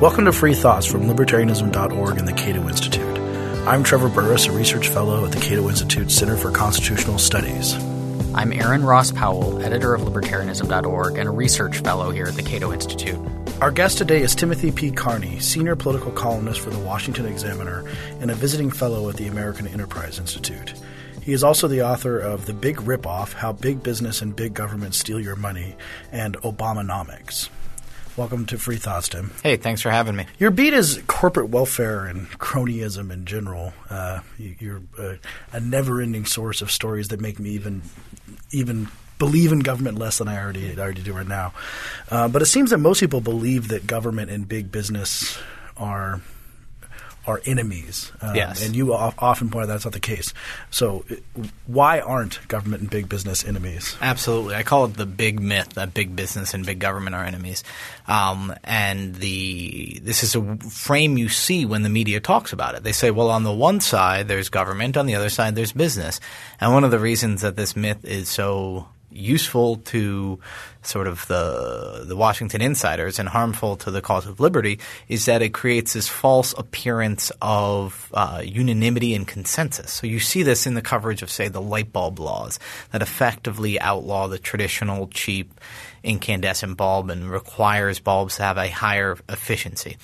Welcome to Free Thoughts from Libertarianism.org and the Cato Institute. I'm Trevor Burrus, a research fellow at the Cato Institute Center for Constitutional Studies. I'm Aaron Ross Powell, editor of Libertarianism.org and a research fellow here at the Cato Institute. Our guest today is Timothy P. Carney, senior political columnist for the Washington Examiner and a visiting fellow at the American Enterprise Institute. He is also the author of The Big Ripoff How Big Business and Big Government Steal Your Money and Obamanomics. Welcome to Free Thoughts, Tim. Hey, thanks for having me. Your beat is corporate welfare and cronyism in general. Uh, you're a, a, never-ending source of stories that make me even even believe in government less than I already already do right now. Uh, but it seems that most people believe that government and big business are are enemies. Um, yes. And you often point out that's not the case. So why aren't government and big business enemies? Absolutely. I call it the big myth that big business and big government are enemies. Um, and the this is a frame you see when the media talks about it. They say, well, on the one side there's government, on the other side there's business. And one of the reasons that this myth is so useful to sort of the the Washington insiders and harmful to the cause of liberty is that it creates this false appearance of uh, unanimity and consensus. So you see this in the coverage of, say, the light bulb laws that effectively outlaw the traditional cheap incandescent bulb and requires bulbs to have a higher efficiency.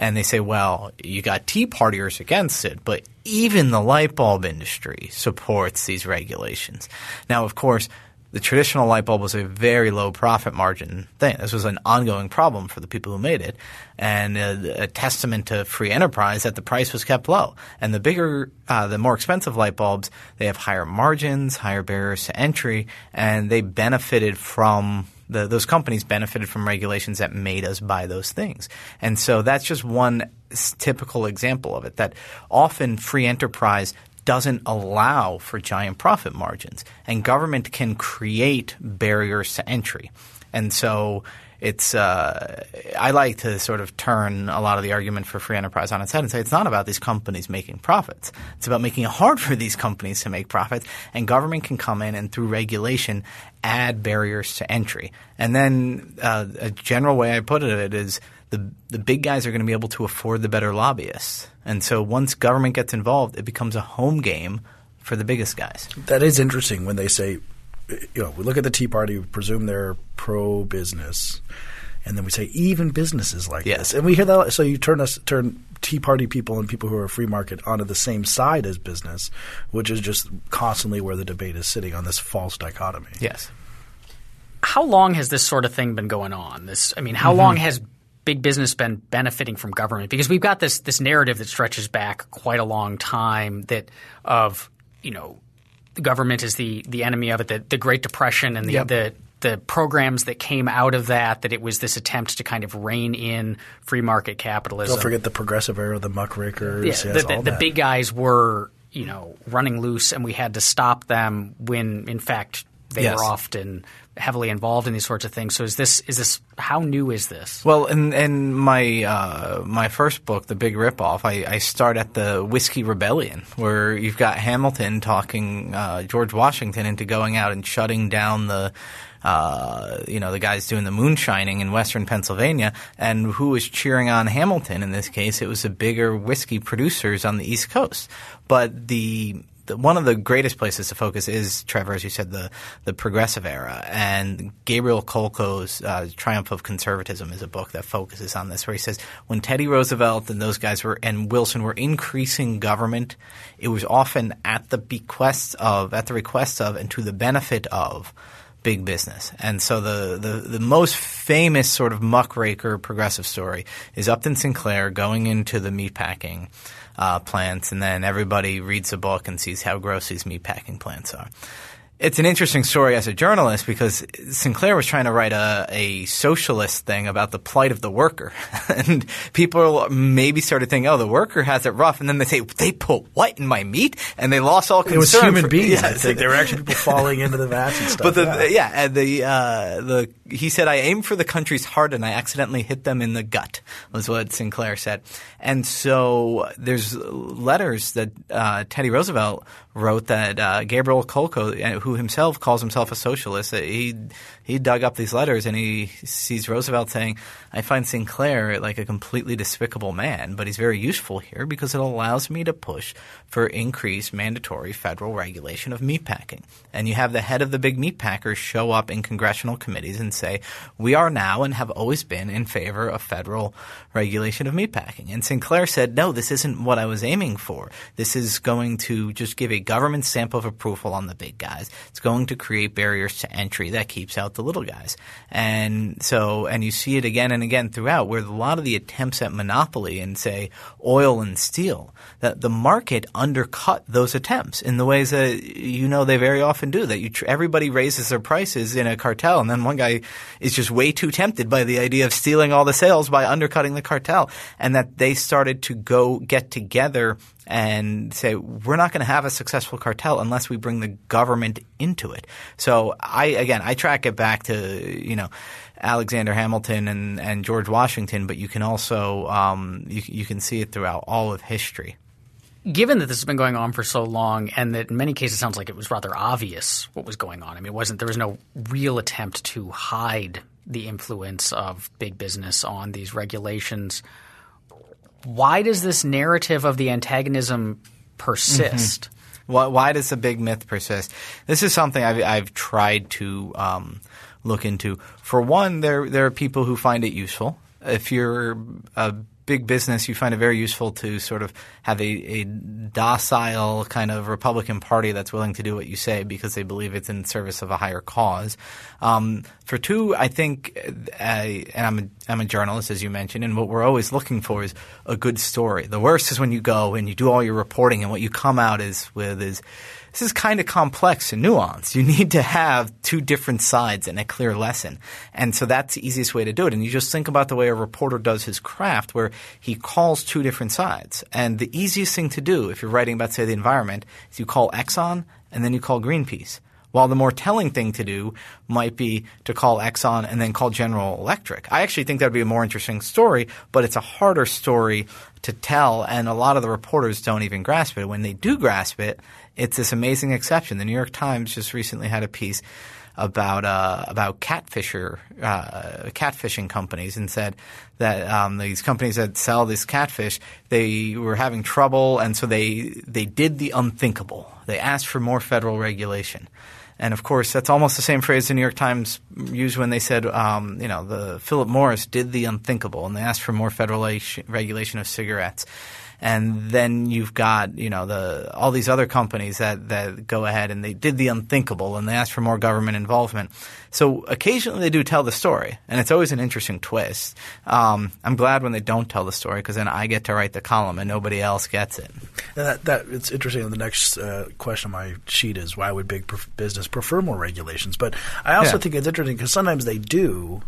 And they say, well, you got Tea Partiers against it, but even the light bulb industry supports these regulations. Now, of course, the traditional light bulb was a very low profit margin thing. This was an ongoing problem for the people who made it, and a, a testament to free enterprise that the price was kept low. And the bigger, uh, the more expensive light bulbs, they have higher margins, higher barriers to entry, and they benefited from the, those companies benefited from regulations that made us buy those things. And so that's just one typical example of it. That often free enterprise doesn't allow for giant profit margins, and government can create barriers to entry. And so it's uh, I like to sort of turn a lot of the argument for free enterprise on its head and say it's not about these companies making profits. It's about making it hard for these companies to make profits, and government can come in and through regulation add barriers to entry. And then uh, a general way I put it is the the big guys are going to be able to afford the better lobbyists. And so once government gets involved, it becomes a home game for the biggest guys. That is interesting when they say, you know, we look at the Tea Party, we presume they're pro business, and then we say even businesses like yes. this, and we hear that. So you turn us turn Tea Party people and people who are free market onto the same side as business, which is just constantly where the debate is sitting on this false dichotomy. Yes. How long has this sort of thing been going on? This, I mean, how mm-hmm. long has big business been benefiting from government? Because we've got this this narrative that stretches back quite a long time that of you know the government is the the enemy of it, the, the Great Depression and the, yep. the the programs that came out of that, that it was this attempt to kind of rein in free market capitalism. Don't forget the progressive era, the muckrakers. Yeah, yes, the, the, the big guys were you know running loose, and we had to stop them when, in fact, they yes. were often heavily involved in these sorts of things. So is this is this how new is this? Well, in in my uh, my first book, The Big Ripoff, I, I start at the Whiskey Rebellion, where you've got Hamilton talking uh, George Washington into going out and shutting down the uh, you know, the guys doing the moonshining in western Pennsylvania, and who was cheering on Hamilton in this case? It was the bigger whiskey producers on the East Coast. But the one of the greatest places to focus is Trevor, as you said, the the progressive era, and Gabriel Kolko's uh, Triumph of Conservatism is a book that focuses on this, where he says when Teddy Roosevelt and those guys were and Wilson were increasing government, it was often at the bequest of, at the request of, and to the benefit of big business. And so the, the, the most famous sort of muckraker progressive story is Upton Sinclair going into the meatpacking uh, plants, and then everybody reads the book and sees how gross these meatpacking plants are it's an interesting story as a journalist because Sinclair was trying to write a, a socialist thing about the plight of the worker. and people maybe started thinking, oh, the worker has it rough. And then they say, they put what in my meat? And they lost all concern. It was human for, beings. Yeah, I think there were actually people falling into the vats and stuff. But the, yeah. yeah, and the, uh, the, he said, I aimed for the country's heart and I accidentally hit them in the gut, was what Sinclair said. And so there's letters that uh, Teddy Roosevelt wrote that uh, Gabriel Kolko, uh, who who himself calls himself a socialist, he he dug up these letters and he sees Roosevelt saying, "I find Sinclair like a completely despicable man, but he's very useful here because it allows me to push for increased mandatory federal regulation of meatpacking." And you have the head of the big meat packers show up in congressional committees and say, "We are now and have always been in favor of federal regulation of meatpacking." And Sinclair said, "No, this isn't what I was aiming for. This is going to just give a government stamp of approval on the big guys. It's going to create barriers to entry that keeps out the little guys. And so, and you see it again and again throughout where a lot of the attempts at monopoly in, say, oil and steel, that the market undercut those attempts in the ways that you know they very often do. That you tr- everybody raises their prices in a cartel, and then one guy is just way too tempted by the idea of stealing all the sales by undercutting the cartel, and that they started to go get together and say we're not going to have a successful cartel unless we bring the government into it. So I again I track it back to you know Alexander Hamilton and, and George Washington, but you can also um, you, you can see it throughout all of history. Given that this has been going on for so long, and that in many cases it sounds like it was rather obvious what was going on. I mean, it wasn't there was no real attempt to hide the influence of big business on these regulations why does this narrative of the antagonism persist? Mm-hmm. Why, why, does the big myth persist? This is something I've, I've tried to um, look into. For one, there there are people who find it useful. If you're a big business, you find it very useful to sort of have a, a, docile kind of Republican Party that's willing to do what you say because they believe it's in service of a higher cause. Um, for two, I think, uh, and I'm a, I'm a journalist, as you mentioned, and what we're always looking for is a good story. The worst is when you go and you do all your reporting and what you come out is with is – this is kind of complex and nuanced. You need to have two different sides and a clear lesson. And so that's the easiest way to do it. And you just think about the way a reporter does his craft where he calls two different sides. And the easiest thing to do if you're writing about, say, the environment is you call Exxon and then you call Greenpeace. While the more telling thing to do might be to call Exxon and then call General Electric. I actually think that would be a more interesting story, but it's a harder story to tell, and a lot of the reporters don't even grasp it. When they do grasp it, it's this amazing exception. The New York Times just recently had a piece about uh, about catfisher uh, catfishing companies and said that um, these companies that sell this catfish they were having trouble and so they they did the unthinkable. They asked for more federal regulation. And of course, that's almost the same phrase the New York Times used when they said, um, you know, the Philip Morris did the unthinkable, and they asked for more federal regulation of cigarettes and then you've got you know the all these other companies that that go ahead and they did the unthinkable and they ask for more government involvement. So occasionally they do tell the story, and it's always an interesting twist. Um, I'm glad when they don't tell the story because then I get to write the column and nobody else gets it. That, that it's interesting. The next uh, question on my sheet is why would big business prefer more regulations? But I also yeah. think it's interesting because sometimes they do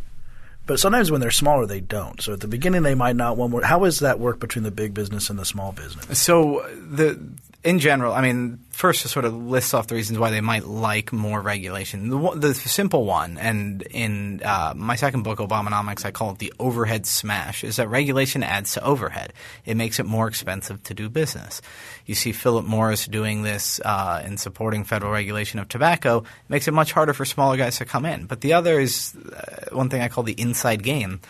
but sometimes when they're smaller, they don't. So at the beginning, they might not want more. How does that work between the big business and the small business? So the in general, I mean, first to sort of list off the reasons why they might like more regulation. The, the simple one, and in uh, my second book, Obamanomics, I call it the overhead smash, is that regulation adds to overhead. It makes it more expensive to do business. You see Philip Morris doing this uh, in supporting federal regulation of tobacco. It makes it much harder for smaller guys to come in. But the other is uh, one thing I call the inside game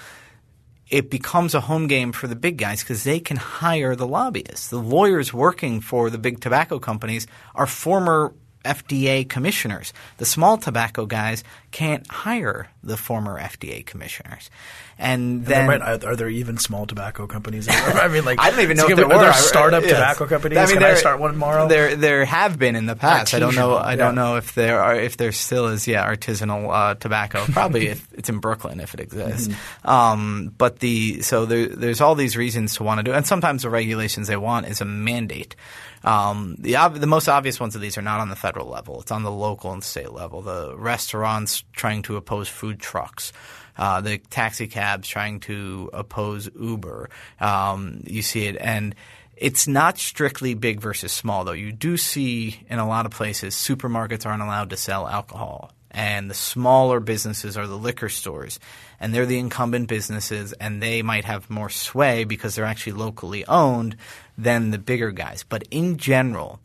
it becomes a home game for the big guys because they can hire the lobbyists. The lawyers working for the big tobacco companies are former FDA commissioners. The small tobacco guys can't hire the former FDA commissioners. And then, might, are, there even small tobacco companies? I mean, like I don't even know if there are. There startup yes. tobacco companies. I mean, Can I start one tomorrow? There, there have been in the past. Artisanal, I don't know. I yeah. don't know if there are if there still is. Yeah, artisanal uh, tobacco. Probably if it's in Brooklyn if it exists. Mm-hmm. Um, but the so there, there's all these reasons to want to do, and sometimes the regulations they want is a mandate. Um, the the most obvious ones of these are not on the federal level. It's on the local and state level. The restaurants trying to oppose food trucks uh, the taxi cabs trying to oppose Uber. Um, you see it, and it's not strictly big versus small, though. You do see in a lot of places supermarkets aren't allowed to sell alcohol. And the smaller businesses are the liquor stores, and they're the incumbent businesses, and they might have more sway because they're actually locally owned than the bigger guys. But in general,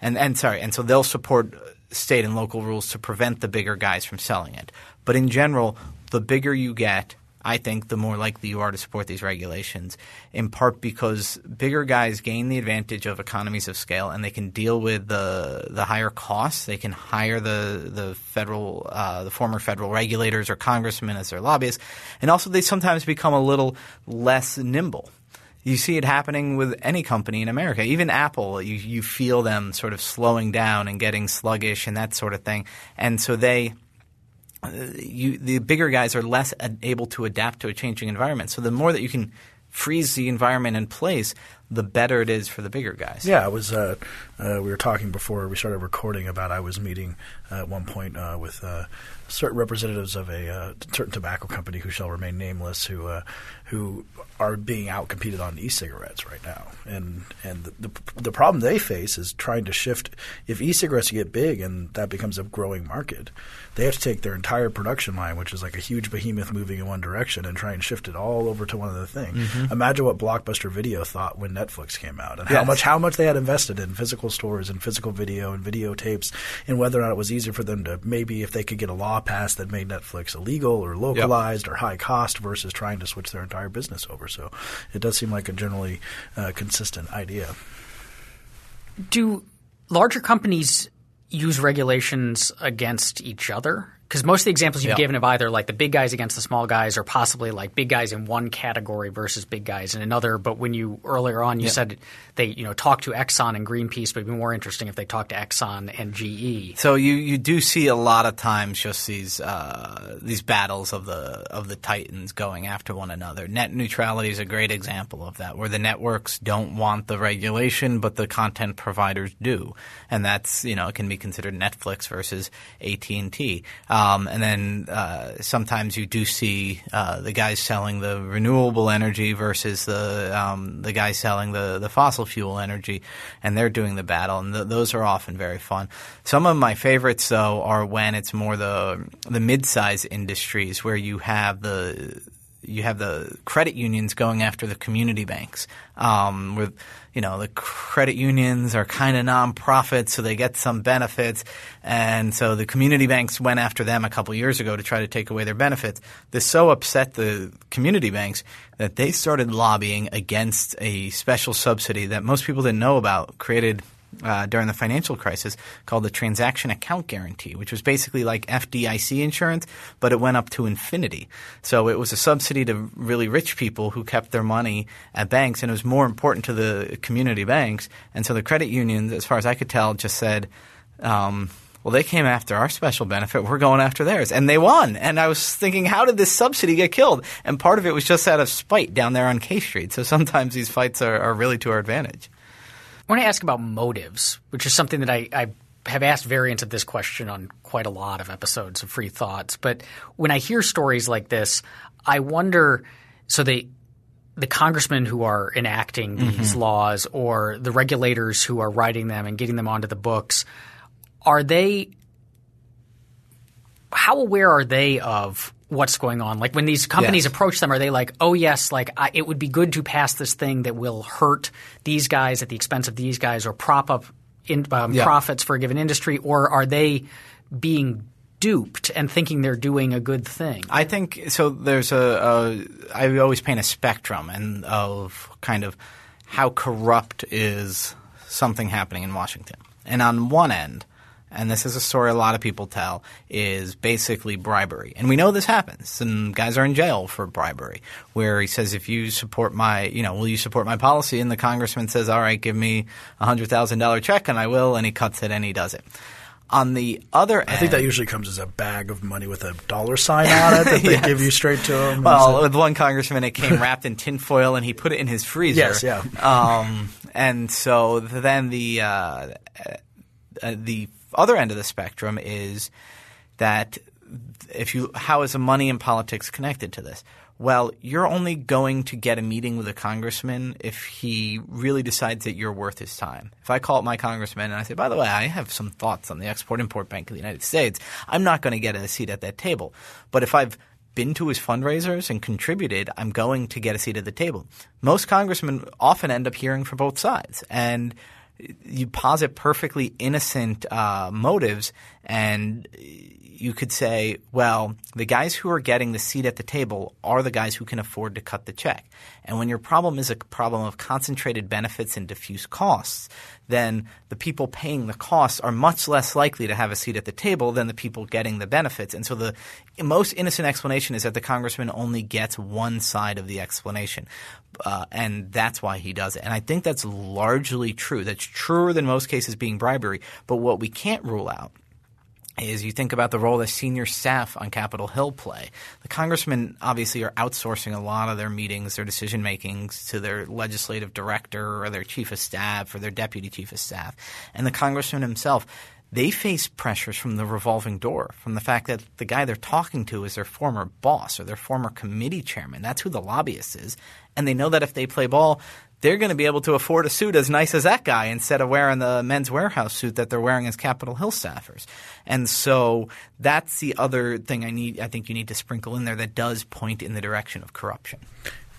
and, and sorry, and so they'll support state and local rules to prevent the bigger guys from selling it. But in general, the bigger you get, I think the more likely you are to support these regulations, in part because bigger guys gain the advantage of economies of scale and they can deal with the the higher costs. They can hire the the federal uh, the former federal regulators or congressmen as their lobbyists, and also they sometimes become a little less nimble. You see it happening with any company in America, even Apple. You you feel them sort of slowing down and getting sluggish and that sort of thing, and so they you, the bigger guys are less able to adapt to a changing environment. So the more that you can freeze the environment in place, the better it is for the bigger guys. Yeah, I was. Uh, uh, we were talking before we started recording about I was meeting uh, at one point uh, with uh, certain representatives of a uh, certain tobacco company who shall remain nameless, who who are being outcompeted on e-cigarettes right now, and and the, the, the problem they face is trying to shift. If e-cigarettes get big and that becomes a growing market, they have to take their entire production line, which is like a huge behemoth moving in one direction, and try and shift it all over to one other thing. Mm-hmm. Imagine what Blockbuster Video thought when Netflix came out, and yes. how much how much they had invested in physical stores and physical video and videotapes, and whether or not it was easier for them to maybe if they could get a law passed that made Netflix illegal or localized yep. or high cost versus trying to switch their entire business over. So it does seem like a generally uh, consistent idea. Do larger companies use regulations against each other? Because most of the examples you've given of either like the big guys against the small guys or possibly like big guys in one category versus big guys in another. But when you earlier on you said they you know talk to Exxon and Greenpeace, but it'd be more interesting if they talk to Exxon and GE. So you, you do see a lot of times just these uh, these battles of the of the titans going after one another. Net neutrality is a great example of that, where the networks don't want the regulation, but the content providers do, and that's you know it can be considered Netflix versus AT and T. Um, and then uh, sometimes you do see uh, the guys selling the renewable energy versus the um, the guys selling the, the fossil fuel energy, and they're doing the battle, and th- those are often very fun. Some of my favorites, though, are when it's more the the mid-size industries where you have the you have the credit unions going after the community banks. Um, with you know the credit unions are kind of nonprofits, so they get some benefits, and so the community banks went after them a couple years ago to try to take away their benefits. This so upset the community banks that they started lobbying against a special subsidy that most people didn't know about, created uh, during the financial crisis called the Transaction Account Guarantee, which was basically like FDIC insurance, but it went up to infinity. So it was a subsidy to really rich people who kept their money at banks, and it was more important to the community banks. And so the credit unions, as far as I could tell, just said, um, well, they came after our special benefit. We're going after theirs. And they won. And I was thinking, how did this subsidy get killed? And part of it was just out of spite down there on K Street. So sometimes these fights are, are really to our advantage. I want to ask about motives, which is something that I, I have asked variants of this question on quite a lot of episodes of Free Thoughts. But when I hear stories like this, I wonder so they the congressmen who are enacting these mm-hmm. laws or the regulators who are writing them and getting them onto the books, are they how aware are they of what's going on? Like when these companies yes. approach them, are they like, oh yes, like I, it would be good to pass this thing that will hurt these guys at the expense of these guys, or prop up in, um, yeah. profits for a given industry, or are they being duped and thinking they're doing a good thing? I think so. There's a, a I always paint a spectrum and of kind of how corrupt is something happening in Washington, and on one end and this is a story a lot of people tell, is basically bribery. And we know this happens. Some guys are in jail for bribery, where he says, if you support my, you know, will you support my policy? And the congressman says, all right, give me a $100,000 check, and I will, and he cuts it and he does it. On the other end, I think that usually comes as a bag of money with a dollar sign on it that they yes. give you straight to him. Well, with one congressman, it came wrapped in tinfoil and he put it in his freezer. Yes, yeah. Um, and so then the uh, uh, the other end of the spectrum is that if you how is the money in politics connected to this? Well, you're only going to get a meeting with a congressman if he really decides that you're worth his time. If I call up my congressman and I say, by the way, I have some thoughts on the Export Import Bank of the United States, I'm not going to get a seat at that table. But if I've been to his fundraisers and contributed, I'm going to get a seat at the table. Most congressmen often end up hearing from both sides. And you posit perfectly innocent uh, motives, and you could say, well, the guys who are getting the seat at the table are the guys who can afford to cut the check. And when your problem is a problem of concentrated benefits and diffuse costs, then the people paying the costs are much less likely to have a seat at the table than the people getting the benefits. And so the most innocent explanation is that the congressman only gets one side of the explanation. Uh, and that's why he does it. And I think that's largely true. That's truer than most cases being bribery. But what we can't rule out – is you think about the role that senior staff on Capitol Hill play. The congressmen obviously are outsourcing a lot of their meetings, their decision makings to their legislative director or their chief of staff or their deputy chief of staff. And the congressman himself, they face pressures from the revolving door, from the fact that the guy they're talking to is their former boss or their former committee chairman. That's who the lobbyist is. And they know that if they play ball, they're going to be able to afford a suit as nice as that guy instead of wearing the Men's Wearhouse suit that they're wearing as Capitol Hill staffers. And so that's the other thing I need. I think you need to sprinkle in there that does point in the direction of corruption.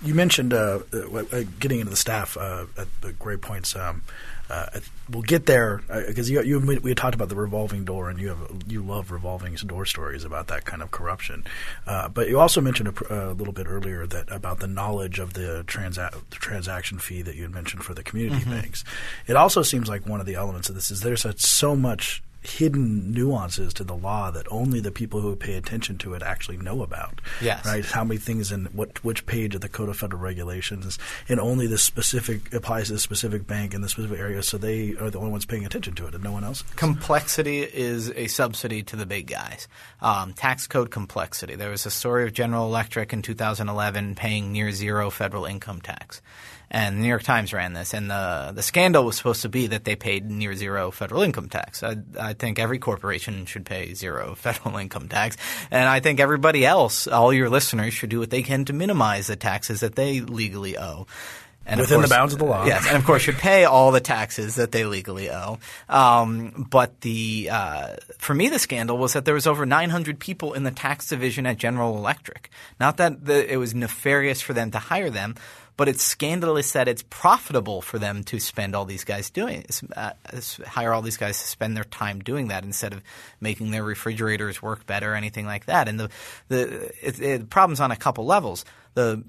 You mentioned uh, uh, getting into the staff uh, at the great points. Um, uh, we'll get there because uh, you, you we talked about the revolving door, and you have you love revolving door stories about that kind of corruption. Uh, but you also mentioned a, a, little bit earlier that about the knowledge of the, transa- the transaction fee that you had mentioned for the community mm-hmm. banks. It also seems like one of the elements of this is there's a, so much hidden nuances to the law that only the people who pay attention to it actually know about. Yes. Right? How many things in what which page of the Code of Federal Regulations and only the specific applies to the specific bank in the specific area, so they are the only ones paying attention to it and no one else. Is. Complexity is a subsidy to the big guys. Um, tax code complexity. There was a story of General Electric in 2011 paying near zero federal income tax and the New York Times ran this, and the the scandal was supposed to be that they paid near zero federal income tax. I, I think every corporation should pay zero federal income tax, and I think everybody else, all your listeners, should do what they can to minimize the taxes that they legally owe. And Within course, the bounds of the law. Yes, and of course should pay all the taxes that they legally owe. Um, but the uh, for me, the scandal was that there was over 900 people in the tax division at General Electric. Not that the, it was nefarious for them to hire them, but it's scandalous that it's profitable for them to spend all these guys doing uh, hire all these guys to spend their time doing that instead of making their refrigerators work better or anything like that. And the the it, it, problem's on a couple levels. The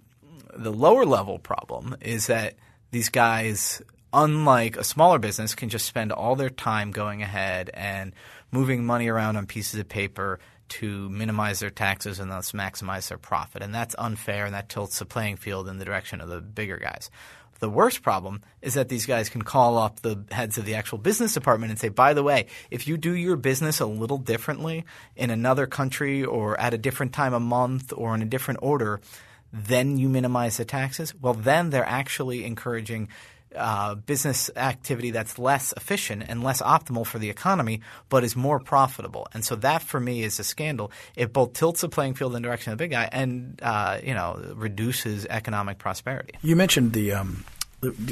the lower level problem is that these guys unlike a smaller business can just spend all their time going ahead and moving money around on pieces of paper to minimize their taxes and thus maximize their profit. And that's unfair and that tilts the playing field in the direction of the bigger guys. The worst problem is that these guys can call up the heads of the actual business department and say, by the way, if you do your business a little differently in another country or at a different time a month or in a different order, then you minimize the taxes. Well, then they're actually encouraging uh, business activity that's less efficient and less optimal for the economy, but is more profitable. And so that for me is a scandal. It both tilts the playing field in the direction of the big guy and uh, you know reduces economic prosperity. You mentioned the um,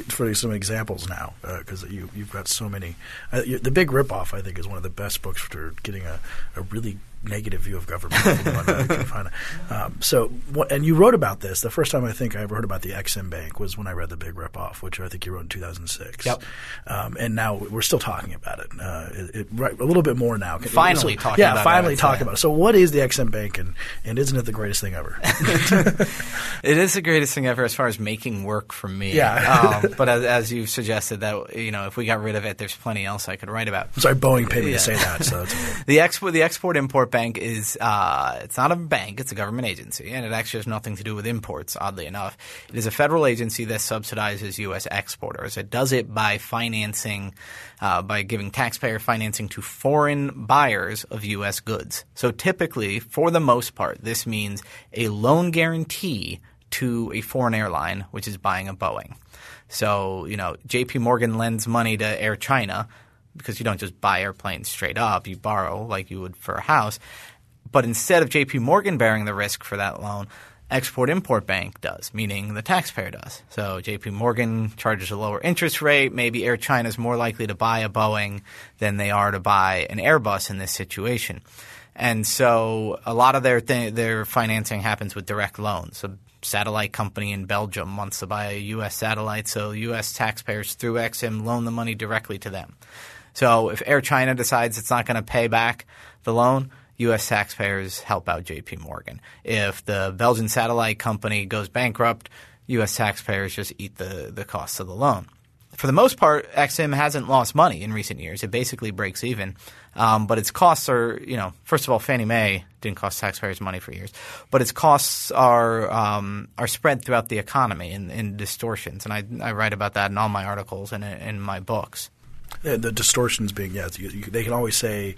for some examples now because uh, you you've got so many. Uh, the Big Ripoff, I think, is one of the best books for getting a, a really negative view of government. um, so, what, and you wrote about this. The first time I think I ever heard about the Exim Bank was when I read The Big Ripoff, which I think you wrote in 2006. Yep. Um, and now we're still talking about it. Uh, it, it right, a little bit more now. Finally so, talking yeah, about finally it. talking about it. So, what is the Exim Bank, and, and isn't it the greatest thing ever? it is the greatest thing ever as far as making work for me. Yeah. um, but as, as you've suggested, that you know, if we got rid of it, there's plenty else I could write about. I'm sorry, Boeing paid me yeah. to say that. So the export, the export import bank is. Uh, it's not a bank; it's a government agency, and it actually has nothing to do with imports. Oddly enough, it is a federal agency that subsidizes U.S. exporters. It does it by financing, uh, by giving taxpayer financing to foreign buyers of U.S. goods. So typically, for the most part, this means a loan guarantee to a foreign airline, which is buying a Boeing. So, you know, JP Morgan lends money to Air China because you don't just buy airplanes straight up, you borrow like you would for a house. But instead of JP Morgan bearing the risk for that loan, Export Import Bank does, meaning the taxpayer does. So JP Morgan charges a lower interest rate. Maybe Air China is more likely to buy a Boeing than they are to buy an Airbus in this situation. And so a lot of their th- their financing happens with direct loans. So satellite company in Belgium wants to buy a U.S. satellite, so U.S. taxpayers through Exim loan the money directly to them. So if Air China decides it's not going to pay back the loan, U.S. taxpayers help out J.P. Morgan. If the Belgian satellite company goes bankrupt, U.S. taxpayers just eat the, the costs of the loan. For the most part, Exim hasn't lost money in recent years. It basically breaks even. Um, but its costs are, you know, first of all, Fannie Mae didn't cost taxpayers money for years, but its costs are um, are spread throughout the economy in, in distortions, and I, I write about that in all my articles and in my books. The, the distortions being, yeah, you, you, they can always say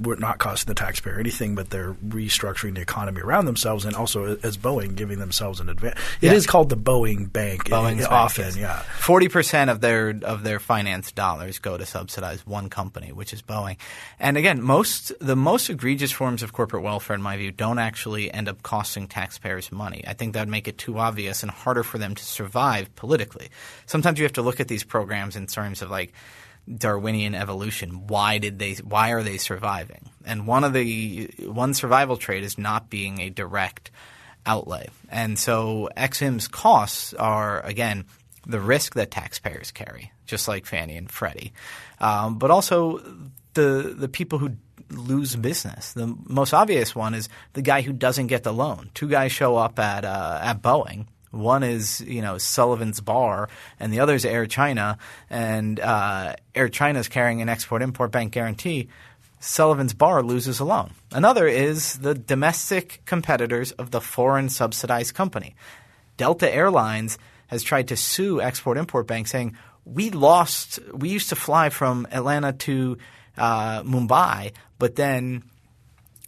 we're not costing the taxpayer anything, but they're restructuring the economy around themselves, and also as Boeing giving themselves an advantage. It Yeah. is called the Boeing Bank. Eh, Boeing it- bank, often, yes. yeah. Forty percent of their of their finance dollars go to subsidize one company, which is Boeing. And again, most the most egregious forms of corporate welfare, in my view, don't actually end up costing taxpayers money. I think that would make it too obvious and harder for them to survive politically. Sometimes you have to look at these programs in terms of like Darwinian evolution. Why did they? Why are they surviving? And one of the one survival trait is not being a direct outlay. And so Exim's costs are again the risk that taxpayers carry, just like Fannie and Freddie, um, but also the the people who lose business. The most obvious one is the guy who doesn't get the loan. Two guys show up at uh, at Boeing. One is you know Sullivan's Bar, and the other is Air China. And uh, Air China is carrying an export-import bank guarantee. Sullivan's Bar loses a loan. Another is the domestic competitors of the foreign subsidized company. Delta Airlines has tried to sue Export Import Bank saying, we lost, we used to fly from Atlanta to uh, Mumbai, but then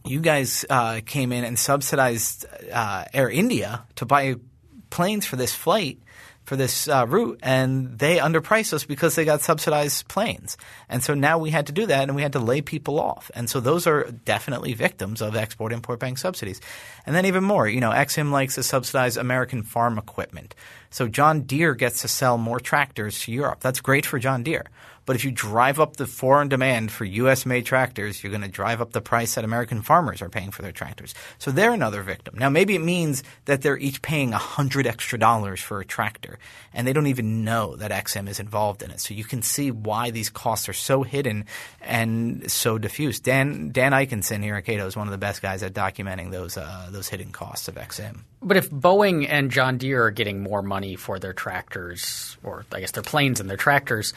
you guys uh, came in and subsidized uh, Air India to buy planes for this flight for this uh, route, and they underpriced us because they got subsidized planes. And so now we had to do that, and we had to lay people off. And so those are definitely victims of export import bank subsidies. And then even more, you know, Exim likes to subsidize American farm equipment. So John Deere gets to sell more tractors to Europe. That's great for John Deere. But if you drive up the foreign demand for U.S. made tractors, you're going to drive up the price that American farmers are paying for their tractors. So they're another victim. Now, maybe it means that they're each paying a hundred extra dollars for a tractor, and they don't even know that Exim is involved in it. So you can see why these costs are so hidden and so diffuse. Dan Dan Ikenson here at Cato is one of the best guys at documenting those uh, those hidden costs of Exim. But if Boeing and John Deere are getting more money for their tractors, or I guess their planes and their tractors,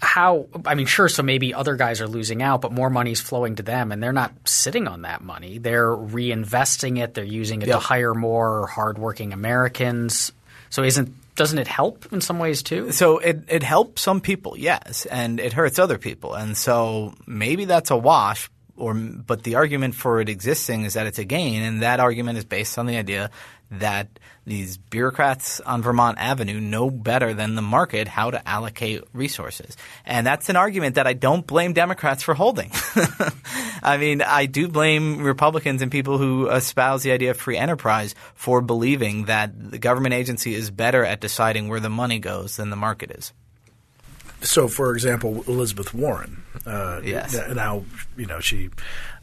how? I mean, sure. So maybe other guys are losing out, but more money's flowing to them, and they're not sitting on that money. They're reinvesting it. They're using it Yeah. to hire more hardworking Americans. So isn't doesn't it help in some ways too? So it, it helps some people, yes, and it hurts other people. And so maybe that's a wash, or but the argument for it existing is that it's a gain, and that argument is based on the idea that these bureaucrats on Vermont Avenue know better than the market how to allocate resources. And that's an argument that I don't blame Democrats for holding. I mean, I do blame Republicans and people who espouse the idea of free enterprise for believing that the government agency is better at deciding where the money goes than the market is. So, for example, Elizabeth Warren. Uh, Yes. Now, you know, she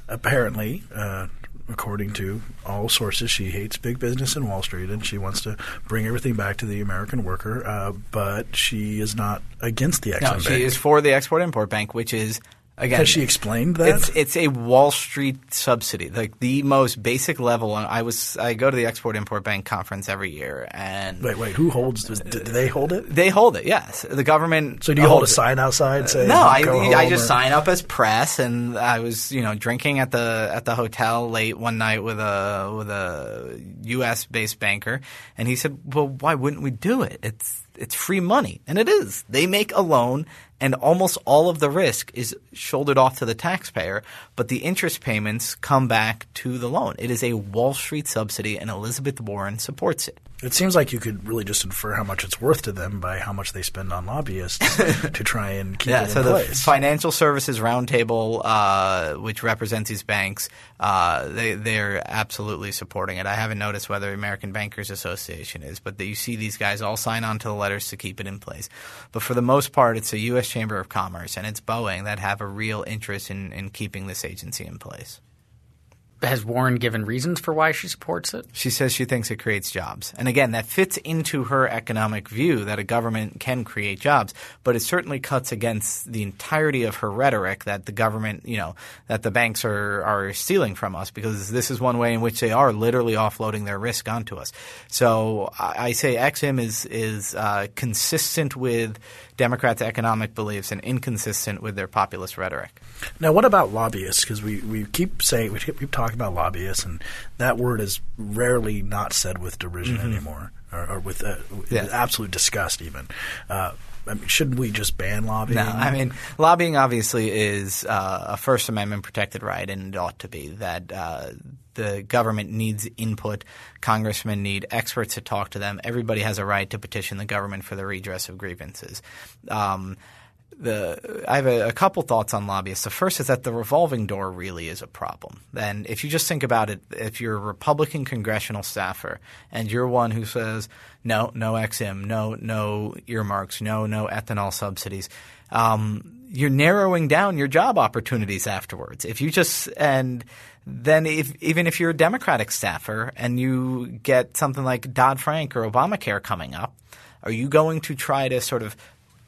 apparently, uh, according to all sources, she hates big business and Wall Street, and she wants to bring everything back to the American worker. Uh, but she is not against the Exim No, Bank. she is for the Export Import Bank, which is again. Has she explained that? It's it's a Wall Street subsidy, like the most basic level. And I was I go to the Export Import Bank conference every year, and wait, wait. Who holds? Do they hold it? they hold it. Yes, the government. So, do you hold a it. sign outside saying? No, I, I just or- sign up as press, and I was you know drinking at the at the hotel late one night with a with a U.S. based banker, and he said, "Well, why wouldn't we do it? It's it's free money, and it is. They make a loan, and almost all of the risk is shouldered off to the taxpayer, but the interest payments come back to the loan. It is a Wall Street subsidy, and Elizabeth Warren supports it. It seems like you could really just infer how much it's worth to them by how much they spend on lobbyists to try and keep Yeah, it in so the. Financial Services Roundtable, uh, which represents these banks, uh, they they're absolutely supporting it. I haven't noticed whether the American Bankers Association is, but you see these guys all sign on to the letters to keep it in place. But for the most part, it's the U.S. Chamber of Commerce and it's Boeing that have a real interest in, in keeping this agency in place. Has Warren given reasons for why she supports it? She says she thinks it creates jobs. And again, that fits into her economic view that a government can create jobs, but it certainly cuts against the entirety of her rhetoric that the government, you know, that the banks are, are stealing from us because this is one way in which they are literally offloading their risk onto us. So I, say Ex-Im is, is uh, consistent with Democrats' economic beliefs and inconsistent with their populist rhetoric. Now, what about lobbyists? Because we, we keep saying we keep talking about lobbyists, and that word is rarely not said with derision mm-hmm. anymore, or, or with, uh, yes. absolute disgust, even. Uh, I mean, shouldn't we just ban lobbying? No, I mean, lobbying obviously is uh, a First Amendment protected right, and it ought to be that uh, the government needs input. Congressmen need experts to talk to them. Everybody has a right to petition the government for the redress of grievances. Um, the I have a, a, couple thoughts on lobbyists. The first is that the revolving door really is a problem. And if you just think about it, if you're a Republican congressional staffer and you're one who says no, no Ex-Im, no, no earmarks, no, no ethanol subsidies, um, you're narrowing down your job opportunities afterwards. If you just and then if, even if you're a Democratic staffer and you get something like Dodd Frank or Obamacare coming up, are you going to try to sort of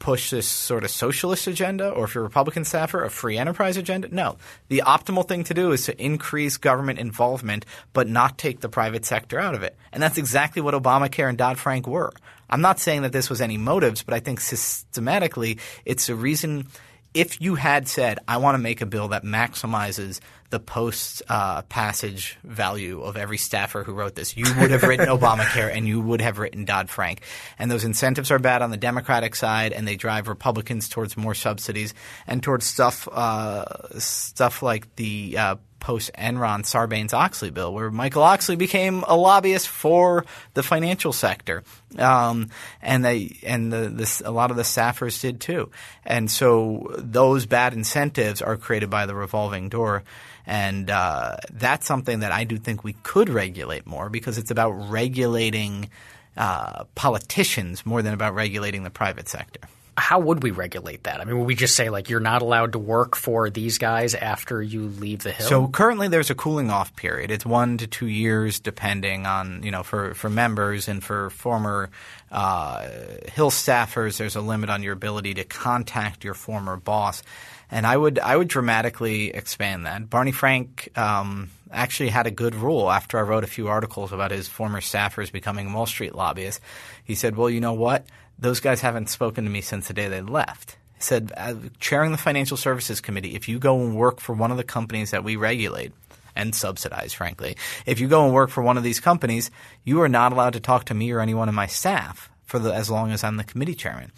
push this sort of socialist agenda, or if you're a Republican staffer, a free enterprise agenda? No. The optimal thing to do is to increase government involvement, but not take the private sector out of it. And that's exactly what Obamacare and Dodd Frank were. I'm not saying that this was any motives, but I think systematically it's a reason – if you had said, I want to make a bill that maximizes the post uh, passage value of every staffer who wrote this, you would have written Obamacare and you would have written Dodd Frank. And those incentives are bad on the Democratic side, and they drive Republicans towards more subsidies and towards stuff uh, stuff like the uh, post Enron Sarbanes Oxley bill, where Michael Oxley became a lobbyist for the financial sector, um, and they and the, this, a lot of the staffers did too. And so those bad incentives are created by the revolving door. And uh, that's something that I do think we could regulate more because it's about regulating uh, politicians more than about regulating the private sector how would we regulate that? I mean, would we just say like you're not allowed to work for these guys after you leave the Hill? So currently, there's a cooling off period. It's one to two years, depending on you know for for members and for former uh, Hill staffers. There's a limit on your ability to contact your former boss, and I would I would dramatically expand that. Barney Frank. Um, actually had a good rule after I wrote a few articles about his former staffers becoming Wall Street lobbyists. He said, "Well, you know what? Those guys haven't spoken to me since the day they left. He said, uh, chairing the Financial Services Committee, if you go and work for one of the companies that we regulate and subsidize, frankly, if you go and work for one of these companies, you are not allowed to talk to me or anyone in my staff for the, as long as I'm the committee chairman.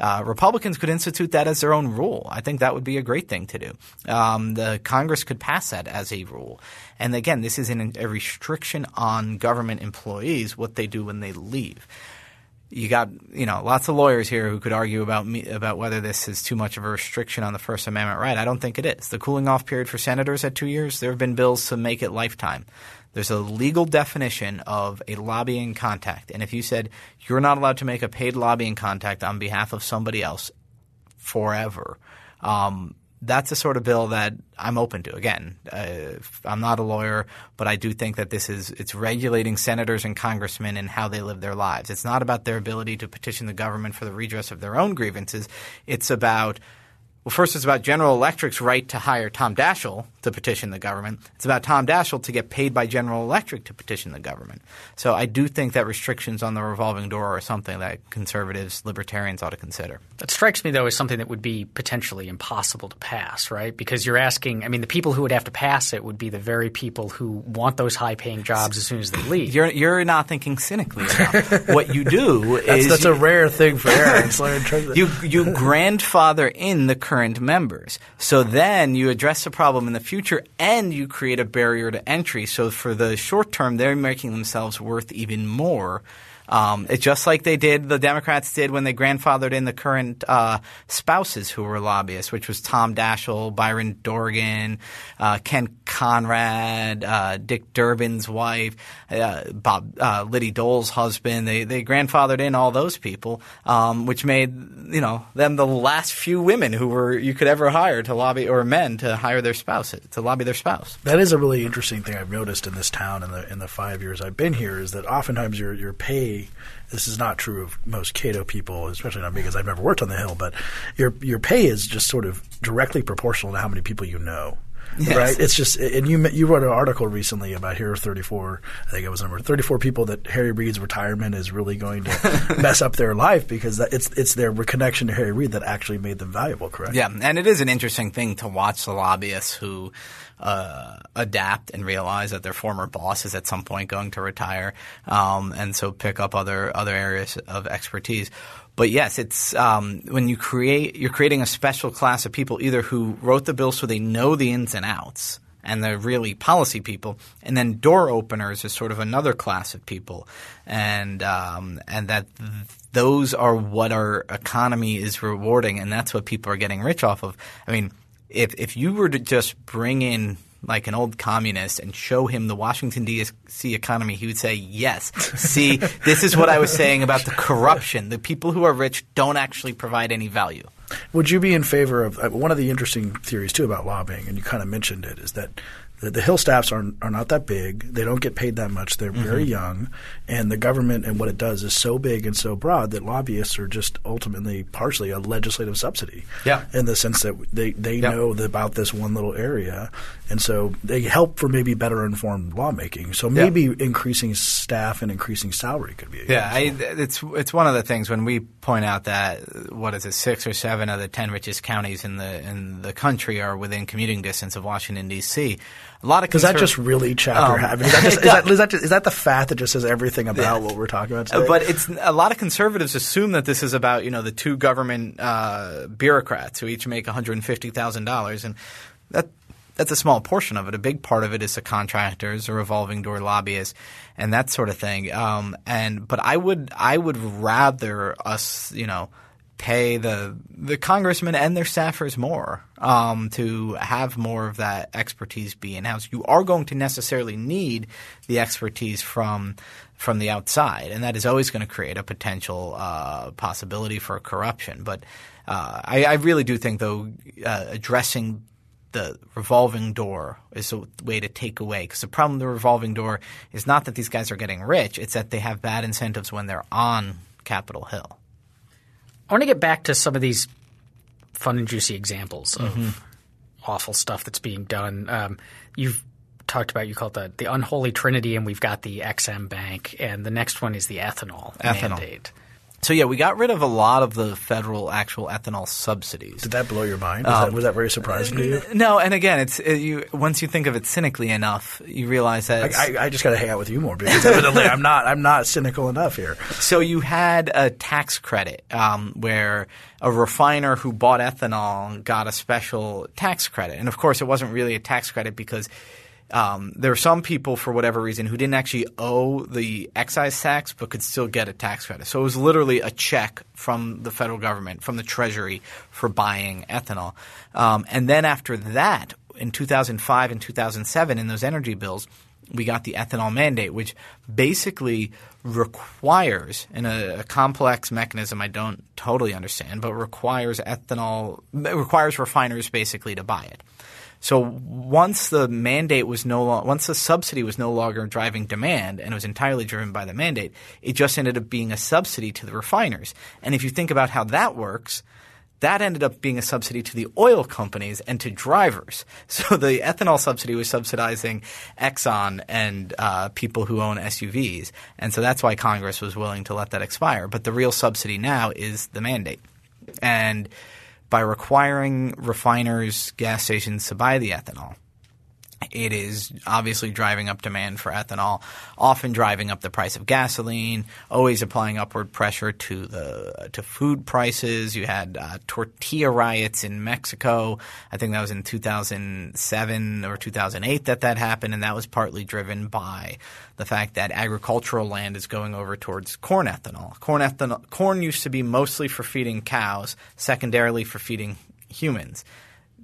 Uh, Republicans could institute that as their own rule. I think that would be a great thing to do. Um, the Congress could pass that as a rule. And again, this is a restriction on government employees what they do when they leave you got you know lots of lawyers here who could argue about me about whether this is too much of a restriction on the First Amendment right. I don't think it is. The cooling off period for senators at two years. There have been bills to make it lifetime. There's a legal definition of a lobbying contact, and if you said you're not allowed to make a paid lobbying contact on behalf of somebody else forever, um, that's the sort of bill that I'm open to. Again, uh, I'm not a lawyer, but I do think that this is it's regulating senators and congressmen and how they live their lives. It's not about their ability to petition the government for the redress of their own grievances. It's about well, first, it's about General Electric's right to hire Tom Daschle to petition the government. It's about Tom Daschle to get paid by General Electric to petition the government. So I do think that restrictions on the revolving door are something that conservatives, libertarians ought to consider. That strikes me, though, as something that would be potentially impossible to pass, right? Because you're asking – I mean, the people who would have to pass it would be the very people who want those high-paying jobs as soon as they leave. You're, you're not thinking cynically enough. what you do that's, is – That's you, a rare thing for Aaron. you, you grandfather in the current current members. So then you address the problem in the future and you create a barrier to entry. So for the short term, they're making themselves worth even more. Um, it's just like they did, the Democrats did when they grandfathered in the current uh, spouses who were lobbyists, which was Tom Daschle, Byron Dorgan, uh, Kent Conrad, uh, Dick Durbin's wife, uh, Bob uh, Liddy Dole's husband. They they grandfathered in all those people, um, which made you know them the last few women who were you could ever hire to lobby or men to hire their spouse to lobby their spouse. That is a really interesting thing I've noticed in this town in the in the five years I've been here is that oftentimes you're you're your This is not true of most Cato people, especially not because I've never worked on the Hill. But your your pay is just sort of directly proportional to how many people you know. Yes. Right. It's just, and you you wrote an article recently about here 34. I think it was number 34 people that Harry Reid's retirement is really going to mess up their life because that, it's it's their connection to Harry Reid that actually made them valuable. Correct. Yeah, and it is an interesting thing to watch the lobbyists who uh, adapt and realize that their former boss is at some point going to retire, um, and so pick up other other areas of expertise. But yes, it's um, when you create you're creating a special class of people either who wrote the bill so they know the ins and outs and they're really policy people, and then door openers is sort of another class of people, and um, and that th- those are what our economy is rewarding, and that's what people are getting rich off of. I mean, if if you were to just bring in like an old communist and show him the Washington D.C. economy, he would say, "Yes, see, this is what I was saying about the corruption. The people who are rich don't actually provide any value." Would you be in favor of uh, one of the interesting theories too about lobbying, and you kind of mentioned it, is that the, the Hill staffs are are not that big. They don't get paid that much. They're mm-hmm. very young, and the government and what it does is so big and so broad that lobbyists are just ultimately partially a legislative subsidy. Yeah. In the sense that they they yeah. know about this one little area, and so they help for maybe better informed lawmaking. So maybe yeah. increasing staff and increasing salary could be. yeah, I, it's it's one of the things when we point out that what is it, six or seven of the ten richest counties in the in the country are within commuting distance of Washington D.C a lot of does that just really chapter um, have? Is that, just, is, that, is, that just, is that the fat that just says everything about yeah. what we're talking about today? But it's a lot of conservatives assume that this is about you know the two government uh, bureaucrats who each make one hundred and fifty thousand dollars, and that that's a small portion of it. A big part of it is the contractors, or revolving door lobbyists, and that sort of thing. Um, and but I would I would rather us you know pay the the congressmen and their staffers more um, to have more of that expertise be in house. You are going to necessarily need the expertise from from the outside, and that is always going to create a potential uh, possibility for corruption. But uh, I, I, really do think, though, uh, addressing the revolving door is a way to take away because the problem with the revolving door is not that these guys are getting rich; it's that they have bad incentives when they're on Capitol Hill. I want to get back to some of these fun and juicy examples of mm-hmm. awful stuff that's being done. Um, you've talked about you call it the, the unholy trinity, and we've got the Ex-Im Bank, and the next one is the ethanol, ethanol. mandate. So yeah, we got rid of a lot of the federal actual ethanol subsidies. Did that blow your mind? Was, um, that, was that, very surprising to you? No, and again, it's it, you. Once you think of it cynically enough, you realize that I, I, I just got to hang out with you more because evidently I'm not. I'm not cynical enough here. So you had a tax credit um, where a refiner who bought ethanol got a special tax credit, and of course, it wasn't really a tax credit because um, there are some people, for whatever reason, who didn't actually owe the excise tax but could still get a tax credit. So it was literally a check from the federal government, from the Treasury, for buying ethanol. Um, and then after that, in 2005 and 2007, in those energy bills, we got the ethanol mandate, which basically requires, in a, a, complex mechanism I don't totally understand, but requires ethanol requires refiners basically to buy it. So once the mandate was no once the subsidy was no longer driving demand and it was entirely driven by the mandate, it just ended up being a subsidy to the refiners. And if you think about how that works, that ended up being a subsidy to the oil companies and to drivers. So the ethanol subsidy was subsidizing Exxon and uh, people who own SUVs, and so that's why Congress was willing to let that expire. But the real subsidy now is the mandate, and by requiring refiners, gas stations to buy the ethanol, It is obviously driving up demand for ethanol, often driving up the price of gasoline, always applying upward pressure to the to food prices. You had uh, tortilla riots in Mexico. I think that was in 2007 or 2008 that that happened, and that was partly driven by the fact that agricultural land is going over towards corn ethanol. Corn ethanol, corn used to be mostly for feeding cows, secondarily for feeding humans.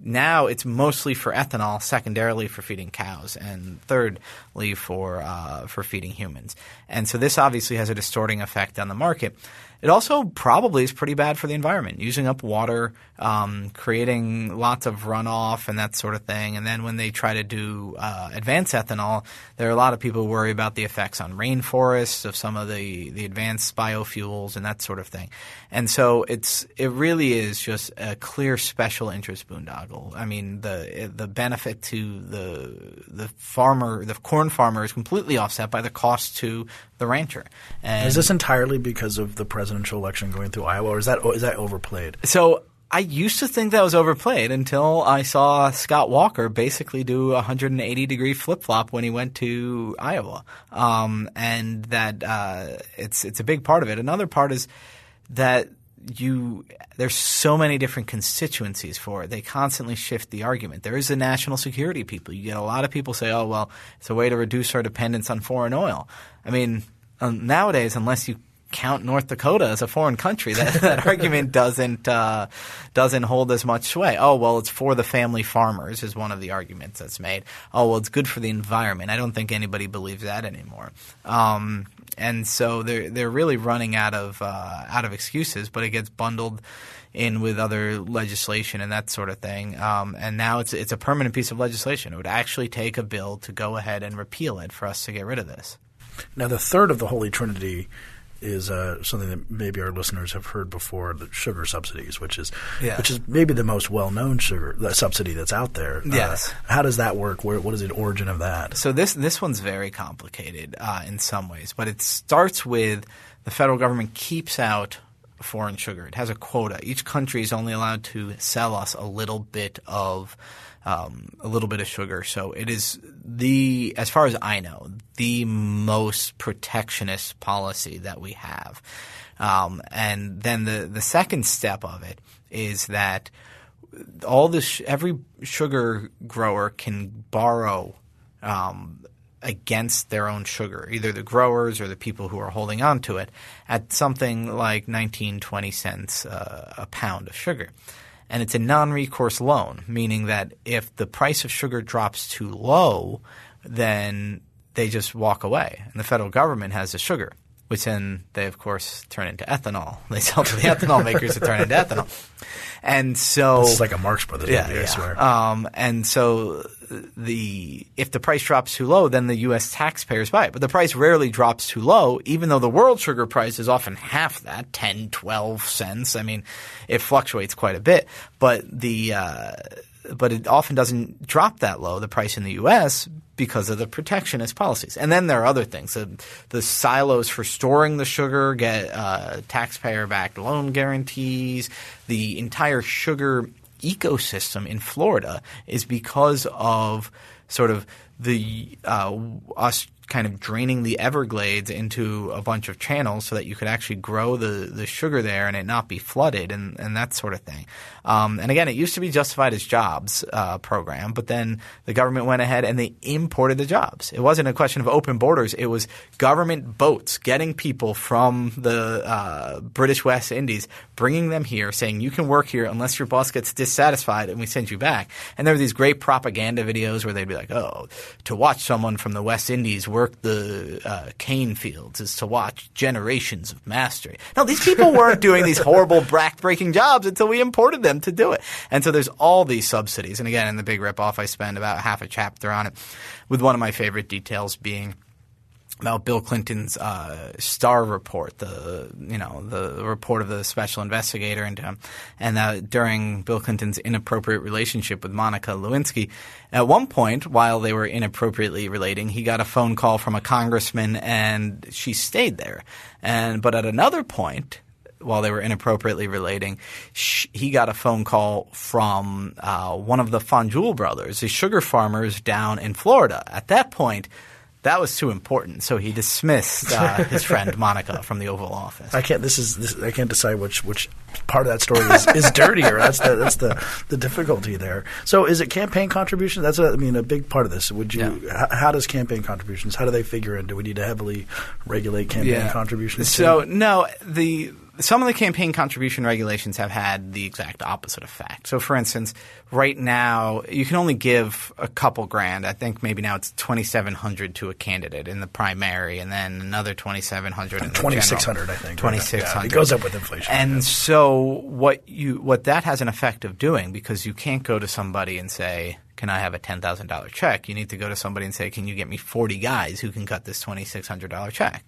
Now it's mostly for ethanol, secondarily for feeding cows, and thirdly for uh, for feeding humans. And so this obviously has a distorting effect on the market. It also probably is pretty bad for the environment, using up water, um, creating lots of runoff and that sort of thing. And then when they try to do uh, advanced ethanol, there are a lot of people who worry about the effects on rainforests of some of the, the advanced biofuels and that sort of thing. And so it's it really is just a clear special interest boondoggle. I mean, the the benefit to the the farmer, the corn farmer, is completely offset by the cost to the rancher. And is this entirely because of the presidential election going through Iowa, or is that is that overplayed? So I used to think that was overplayed until I saw Scott Walker basically do a 180 degree flip flop when he went to Iowa, um, and that uh, it's it's a big part of it. Another part is that you there's so many different constituencies for it. They constantly shift the argument. There is the national security people. You get a lot of people say, "Oh, well, it's a way to reduce our dependence on foreign oil." I mean, um, nowadays, unless you count North Dakota as a foreign country, that, that argument doesn't uh, doesn't hold as much sway. Oh well, it's for the family farmers is one of the arguments that's made. Oh well, it's good for the environment. I don't think anybody believes that anymore. Um, and so they're they're really running out of uh, out of excuses, but it gets bundled in with other legislation and that sort of thing. Um, and now it's it's a permanent piece of legislation. It would actually take a bill to go ahead and repeal it for us to get rid of this. Now, the third of the Holy Trinity is uh, something that maybe our listeners have heard before: the sugar subsidies, which is which is maybe the most well-known sugar subsidy that's out there. Uh, yes. Uh, how does that work? Where, what is the origin of that? So this this one's very complicated uh, in some ways, but it starts with the federal government keeps out foreign sugar. It has a quota. Each country is only allowed to sell us a little bit of um, a little bit of sugar. So it is the, as far as I know, the most protectionist policy that we have. Um, and then the the second step of it is that all this every sugar grower can borrow um, against their own sugar, either the growers or the people who are holding on to it, at something like 19, 20 cents uh, a pound of sugar. And it's a non-recourse loan, meaning that if the price of sugar drops too low, then they just walk away, and the federal government has the sugar, which then they of course turn into ethanol. They sell to the ethanol makers to turn into ethanol, and so it's like a Marx Brothers yeah, movie, yeah. I swear. Um, and so the if the price drops too low, then the U.S. taxpayers buy it. But the price rarely drops too low, even though the world sugar price is often half that, 10, 12 cents. I mean, it fluctuates quite a bit. But the uh, but it often doesn't drop that low, the price in the U.S., because of the protectionist policies. And then there are other things. The, the silos for storing the sugar get uh, taxpayer-backed loan guarantees. The entire sugar ecosystem in Florida is because of sort of the uh, us kind of draining the Everglades into a bunch of channels so that you could actually grow the, the sugar there and it not be flooded and, and that sort of thing. Um, and again, it used to be justified as jobs uh, program, but then the government went ahead and they imported the jobs. It wasn't a question of open borders; it was government boats getting people from the uh, British West Indies, bringing them here, saying you can work here unless your boss gets dissatisfied and we send you back. And there were these great propaganda videos where they'd be like, "Oh, to watch someone from the West Indies work the uh, cane fields is to watch generations of mastery." Now, these people weren't doing these horrible back-breaking jobs until we imported them to do it. And so there's all these subsidies. And again, in the big ripoff, I spend about half a chapter on it, with one of my favorite details being about Bill Clinton's uh, Starr report, the you know the report of the special investigator into him, and uh, during Bill Clinton's inappropriate relationship with Monica Lewinsky, at one point while they were inappropriately relating, he got a phone call from a congressman, and she stayed there, and but at another point while they were inappropriately relating, sh- he got a phone call from uh, one of the Fanjul brothers, the sugar farmers down in Florida. At that point, that was too important, so he dismissed uh, his friend Monica from the Oval Office. I can't. This is. This, I can't decide which which part of that story is, is dirtier. That's the that's the the difficulty there. So, is it campaign contributions? That's a, I mean a big part of this. Would you? Yeah. H- how does campaign contributions? How do they figure in? Do we need to heavily regulate campaign contributions? So too? no, the some of the campaign contribution regulations have had the exact opposite effect. So, for instance, right now you can only give a couple grand. I think maybe now it's twenty seven hundred to a candidate in the primary, and then another twenty seven hundred. Twenty six hundred, I think Twenty six hundred. Yeah, it goes up with inflation. And yeah. so what you what that has an effect of doing because you can't go to somebody and say, "Can I have a ten thousand dollar check?" You need to go to somebody and say, "Can you get me forty guys who can cut this twenty six hundred dollar check?"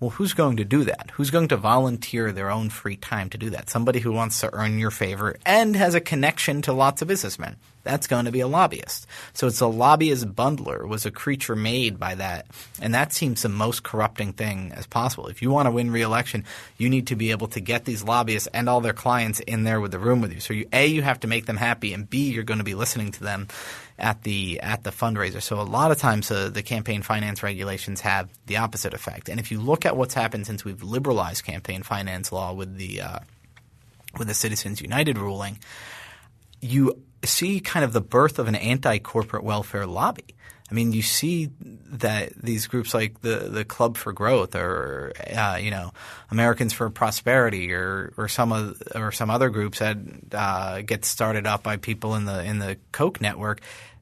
Well, who's going to do that? Who's going to volunteer their own free time to do that? Somebody who wants to earn your favor and has a connection to lots of businessmen. That's going to be a lobbyist. So it's a lobbyist bundler was a creature made by that. And that seems the most corrupting thing as possible. If you want to win re-election, you need to be able to get these lobbyists and all their clients in there with the room with you. So you, A, you have to make them happy and B, you're going to be listening to them at the at the fundraiser. So a lot of times uh, the campaign finance regulations have the opposite effect. And if you look at what's happened since we've liberalized campaign finance law with the uh, with the Citizens United ruling, you see kind of the birth of an anti-corporate welfare lobby. I mean, you see that these groups like the the Club for Growth or uh, you know Americans for Prosperity or or some of, or some other groups that uh, get started up by people in the in the Koch network,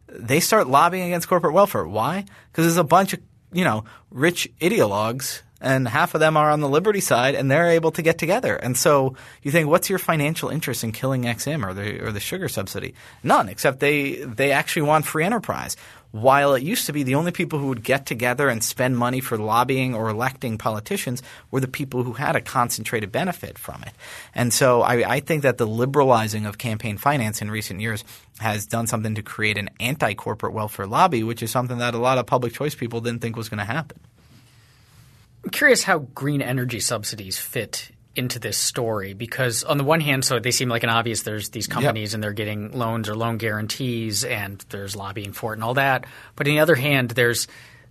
they start lobbying against corporate welfare. Why? Because there's a bunch of you know rich ideologues and half of them are on the liberty side, and they're able to get together. And so you think, what's your financial interest in killing Ex-Im or the or the sugar subsidy? None, except they they actually want free enterprise. While it used to be the only people who would get together and spend money for lobbying or electing politicians were the people who had a concentrated benefit from it. And so I, I think that the liberalizing of campaign finance in recent years has done something to create an anti-corporate welfare lobby, which is something that a lot of public choice people didn't think was going to happen. I'm curious how green energy subsidies fit into this story because on the one hand, so they seem like an obvious. There's these companies Yep. and they're getting loans or loan guarantees, and there's lobbying for it and all that. But on the other hand, there's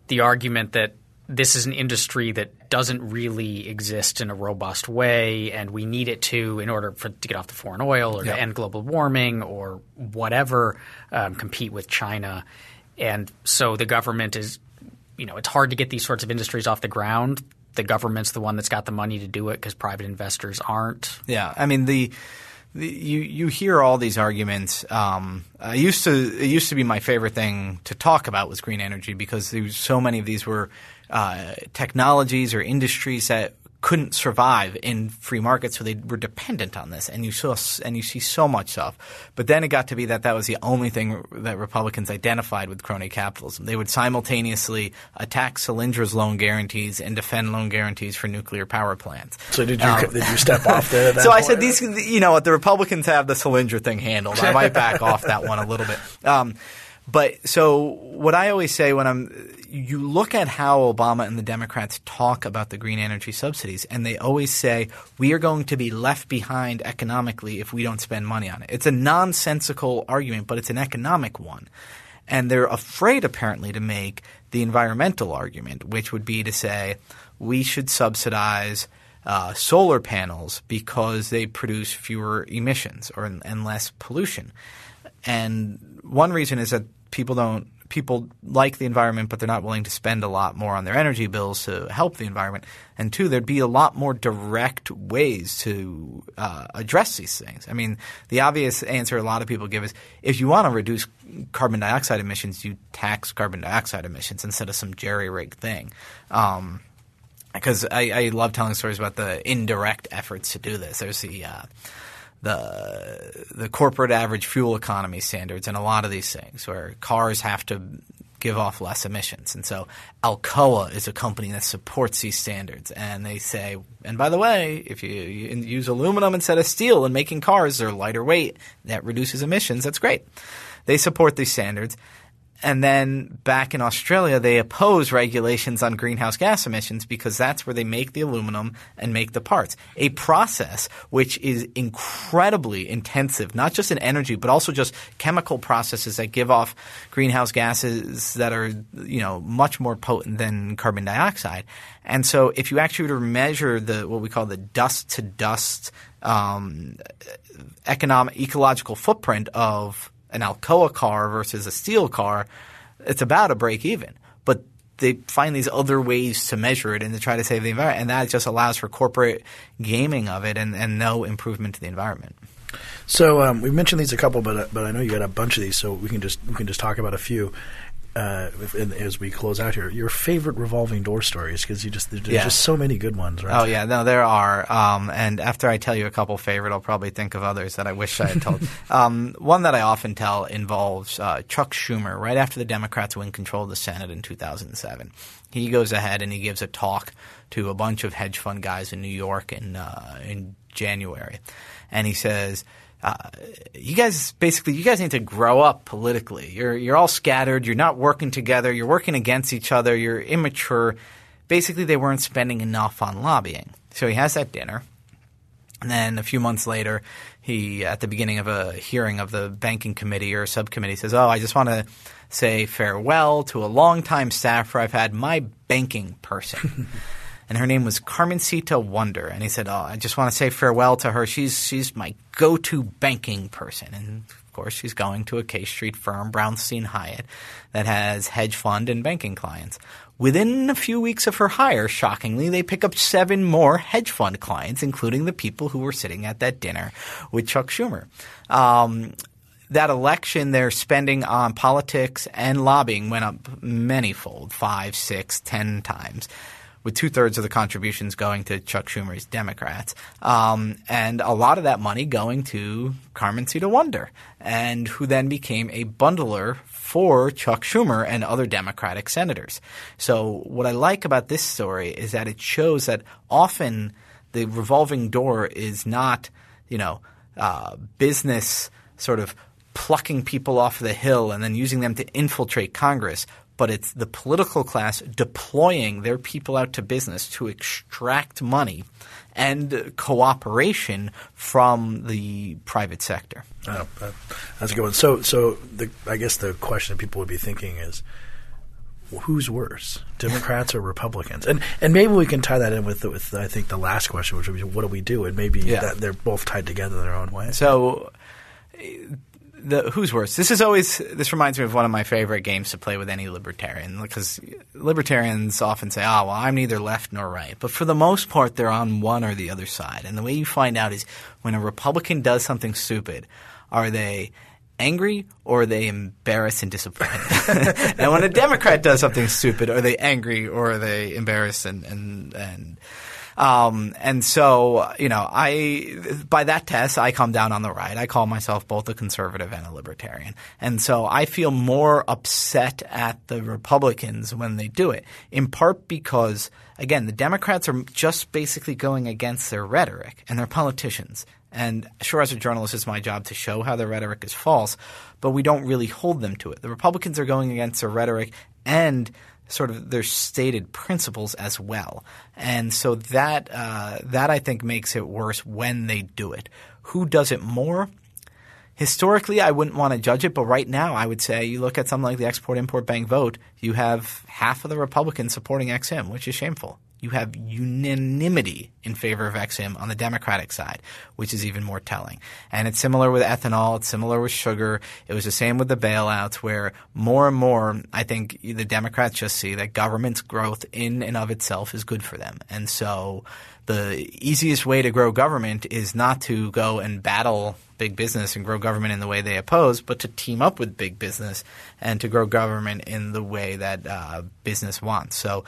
the argument that this is an industry that doesn't really exist in a robust way, and we need it to in order for, to get off the foreign oil or Yep. to end global warming or whatever, um, compete with China. And so the government is you know, it's hard to get these sorts of industries off the ground. The government's the one that's got the money to do it because private investors aren't. Yeah, I mean the, you you hear all these arguments. Um, I used to it used to be my favorite thing to talk about was green energy because there was so many of these were uh, technologies or industries that couldn't survive in free markets, so they were dependent on this. And you saw and you see so much stuff. But then it got to be that that was the only thing that Republicans identified with crony capitalism. They would simultaneously attack Solyndra's loan guarantees and defend loan guarantees for nuclear power plants. So did you did you step off there? So I said these, you know what, the Republicans have the Solyndra thing handled. I might back off that one a little bit. Um, but so what I always say when I'm, you look at how Obama and the Democrats talk about the green energy subsidies, and they always say we are going to be left behind economically if we don't spend money on it. It's a nonsensical argument, but it's an economic one. And they're afraid, apparently, to make the environmental argument, which would be to say we should subsidize uh, solar panels because they produce fewer emissions or and less pollution. And one reason is that people don't people like the environment, but they're not willing to spend a lot more on their energy bills to help the environment. And two, there'd be a lot more direct ways to uh, address these things. I mean, the obvious answer a lot of people give is if you want to reduce carbon dioxide emissions, you tax carbon dioxide emissions instead of some jerry rig thing. Um, because I, I love telling stories about the indirect efforts to do this. There's the uh, the the corporate average fuel economy standards and a lot of these things where cars have to give off less emissions. And so Alcoa is a company that supports these standards. And they say, and by the way, if you, you use aluminum instead of steel in making cars, they're lighter weight. That reduces emissions. That's great. They support these standards. And then back in Australia, they oppose regulations on greenhouse gas emissions because that's where they make the aluminum and make the parts. A process which is incredibly intensive, not just in energy, but also just chemical processes that give off greenhouse gases that are, you know, much more potent than carbon dioxide. And so if you actually were to measure the what we call the dust to dust um, economic ecological footprint of an Alcoa car versus a steel car, it's about a break even. But they find these other ways to measure it and to try to save the environment, and that just allows for corporate gaming of it and, and no improvement to the environment. So um, we mentioned these a couple, but but I know you got a bunch of these, so we can just we can just talk about a few uh, as we close out here, your favorite revolving door stories because you just there's yeah. just so many good ones, right? Oh yeah, no, there are. Um, and after I tell you a couple favorite, I'll probably think of others that I wish I had told. um, one that I often tell involves uh, Chuck Schumer. Right after the Democrats win control of the Senate in 2007, he goes ahead and he gives a talk to a bunch of hedge fund guys in New York in uh, in January, and he says uh, you guys basically you guys need to grow up politically. You're you're all scattered. You're not working together. You're working against each other. You're immature. Basically, they weren't spending enough on lobbying. So he has that dinner, and then a few months later, he at the beginning of a hearing of the banking committee or subcommittee says, "Oh, I just want to." Say farewell to a longtime staffer I've had, my banking person. and her name was Carmencita Whonder. And he said, "Oh, I just want to say farewell to her. She's she's my go-to banking person." And of course, she's going to a K Street firm, Brownstein Hyatt, that has hedge fund and banking clients. Within a few weeks of her hire, shockingly, they pick up seven more hedge fund clients, including the people who were sitting at that dinner with Chuck Schumer. Um, that election, their spending on politics and lobbying went up manyfold, five, six, ten times with two thirds of the contributions going to Chuck Schumer's Democrats, um, and a lot of that money going to Carmencita Whonder, and who then became a bundler for Chuck Schumer and other Democratic senators. So what I like about this story is that it shows that often the revolving door is not, you know, uh, business sort of plucking people off the hill and then using them to infiltrate Congress but it's the political class deploying their people out to business to extract money and cooperation from the private sector. Oh, that's a good one. So, so the, I guess the question that people would be thinking is, who's worse, Democrats or Republicans? And and maybe we can tie that in with with I think the last question, which would be what do we do? And maybe yeah. that they're both tied together in their own way. So the who's worse. This is always this reminds me of one of my favorite games to play with any libertarian because libertarians often say, "Oh, well, I'm neither left nor right," but for the most part, they're on one or the other side. And the way you find out is when a Republican does something stupid, are they angry or are they embarrassed and disappointed? and when a Democrat does something stupid, are they angry or are they embarrassed and and and um, and so, you know, I by that test, I come down on the right. I call myself both a conservative and a libertarian, and so I feel more upset at the Republicans when they do it. In part because, again, the Democrats are just basically going against their rhetoric and their politicians. And sure, as a journalist, it's my job to show how their rhetoric is false, but we don't really hold them to it. The Republicans are going against their rhetoric and sort of their stated principles as well. And so that uh, that I think makes it worse when they do it. Who does it more? Historically, I wouldn't want to judge it, but right now, I would say you look at something like the Export Import Bank vote, you have half of the Republicans supporting Ex-Im, which is shameful you have unanimity in favor of Ex-Im on the Democratic side, which is even more telling. And it's similar with ethanol. It's similar with sugar. It was the same with the bailouts, where more and more, I think the Democrats just see that government's growth in and of itself is good for them. And so the easiest way to grow government is not to go and battle big business and grow government in the way they oppose, but to team up with big business and to grow government in the way that uh, business wants. So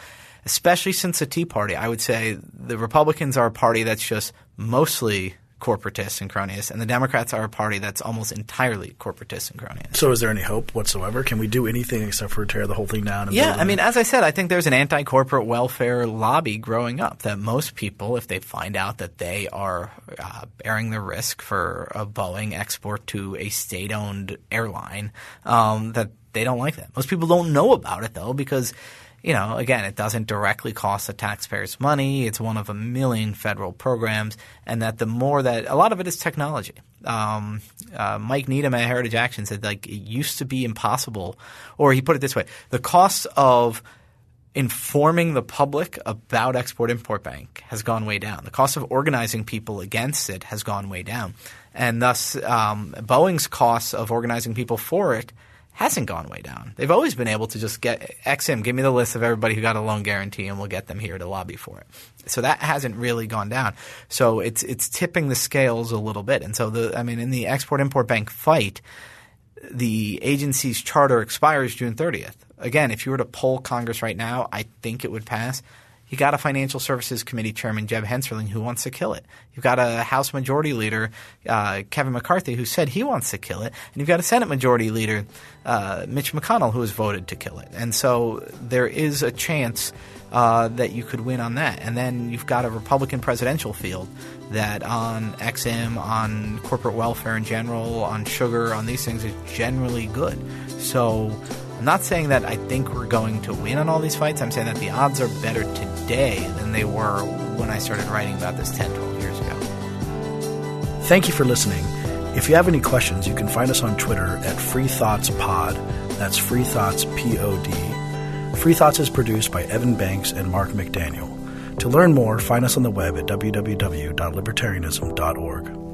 especially since the Tea Party. I would say the Republicans are a party that's just mostly corporatists and cronyist, and the Democrats are a party that's almost entirely corporatists and cronyist. So, is there any hope whatsoever? Can we do anything except for tear the whole thing down? yeah, I mean, as I said, I think there's an anti-corporate welfare lobby growing up that most people, if they find out that they are uh, bearing the risk for a Boeing export to a state-owned airline, um, that they don't like that. Most people don't know about it though because you know, again, it doesn't directly cost the taxpayers money. It's one of a million federal programs, and that the more that a lot of it is technology. Um, uh, Mike Needham at Heritage Action said like it used to be impossible, or he put it this way: the cost of informing the public about Export Import Bank has gone way down. The cost of organizing people against it has gone way down, and thus um, Boeing's costs of organizing people for it hasn't gone way down. They've always been able to just get Ex-Im, give me the list of everybody who got a loan guarantee and we'll get them here to lobby for it. So that hasn't really gone down. So it's it's tipping the scales a little bit. And so the I mean in the Export Import Bank fight, the agency's charter expires June 30th. Again, if you were to poll Congress right now, I think it would pass. You got a Financial Services Committee Chairman Jeb Hensarling who wants to kill it. You've got a House Majority Leader uh, Kevin McCarthy who said he wants to kill it, and you've got a Senate Majority Leader uh, Mitch McConnell who has voted to kill it. And so there is a chance uh, that you could win on that. And then you've got a Republican presidential field that on Ex-Im, on corporate welfare in general, on sugar, on these things is generally good. So I'm not saying that I think we're going to win on all these fights. I'm saying that the odds are better today than they were when I started writing about this 10, 12 years ago. Thank you for listening. If you have any questions, you can find us on Twitter at Free Thoughts Pod. That's Free Thoughts P O D. Free Thoughts is produced by Evan Banks and Mark McDaniel. To learn more, find us on the web at www.libertarianism.org.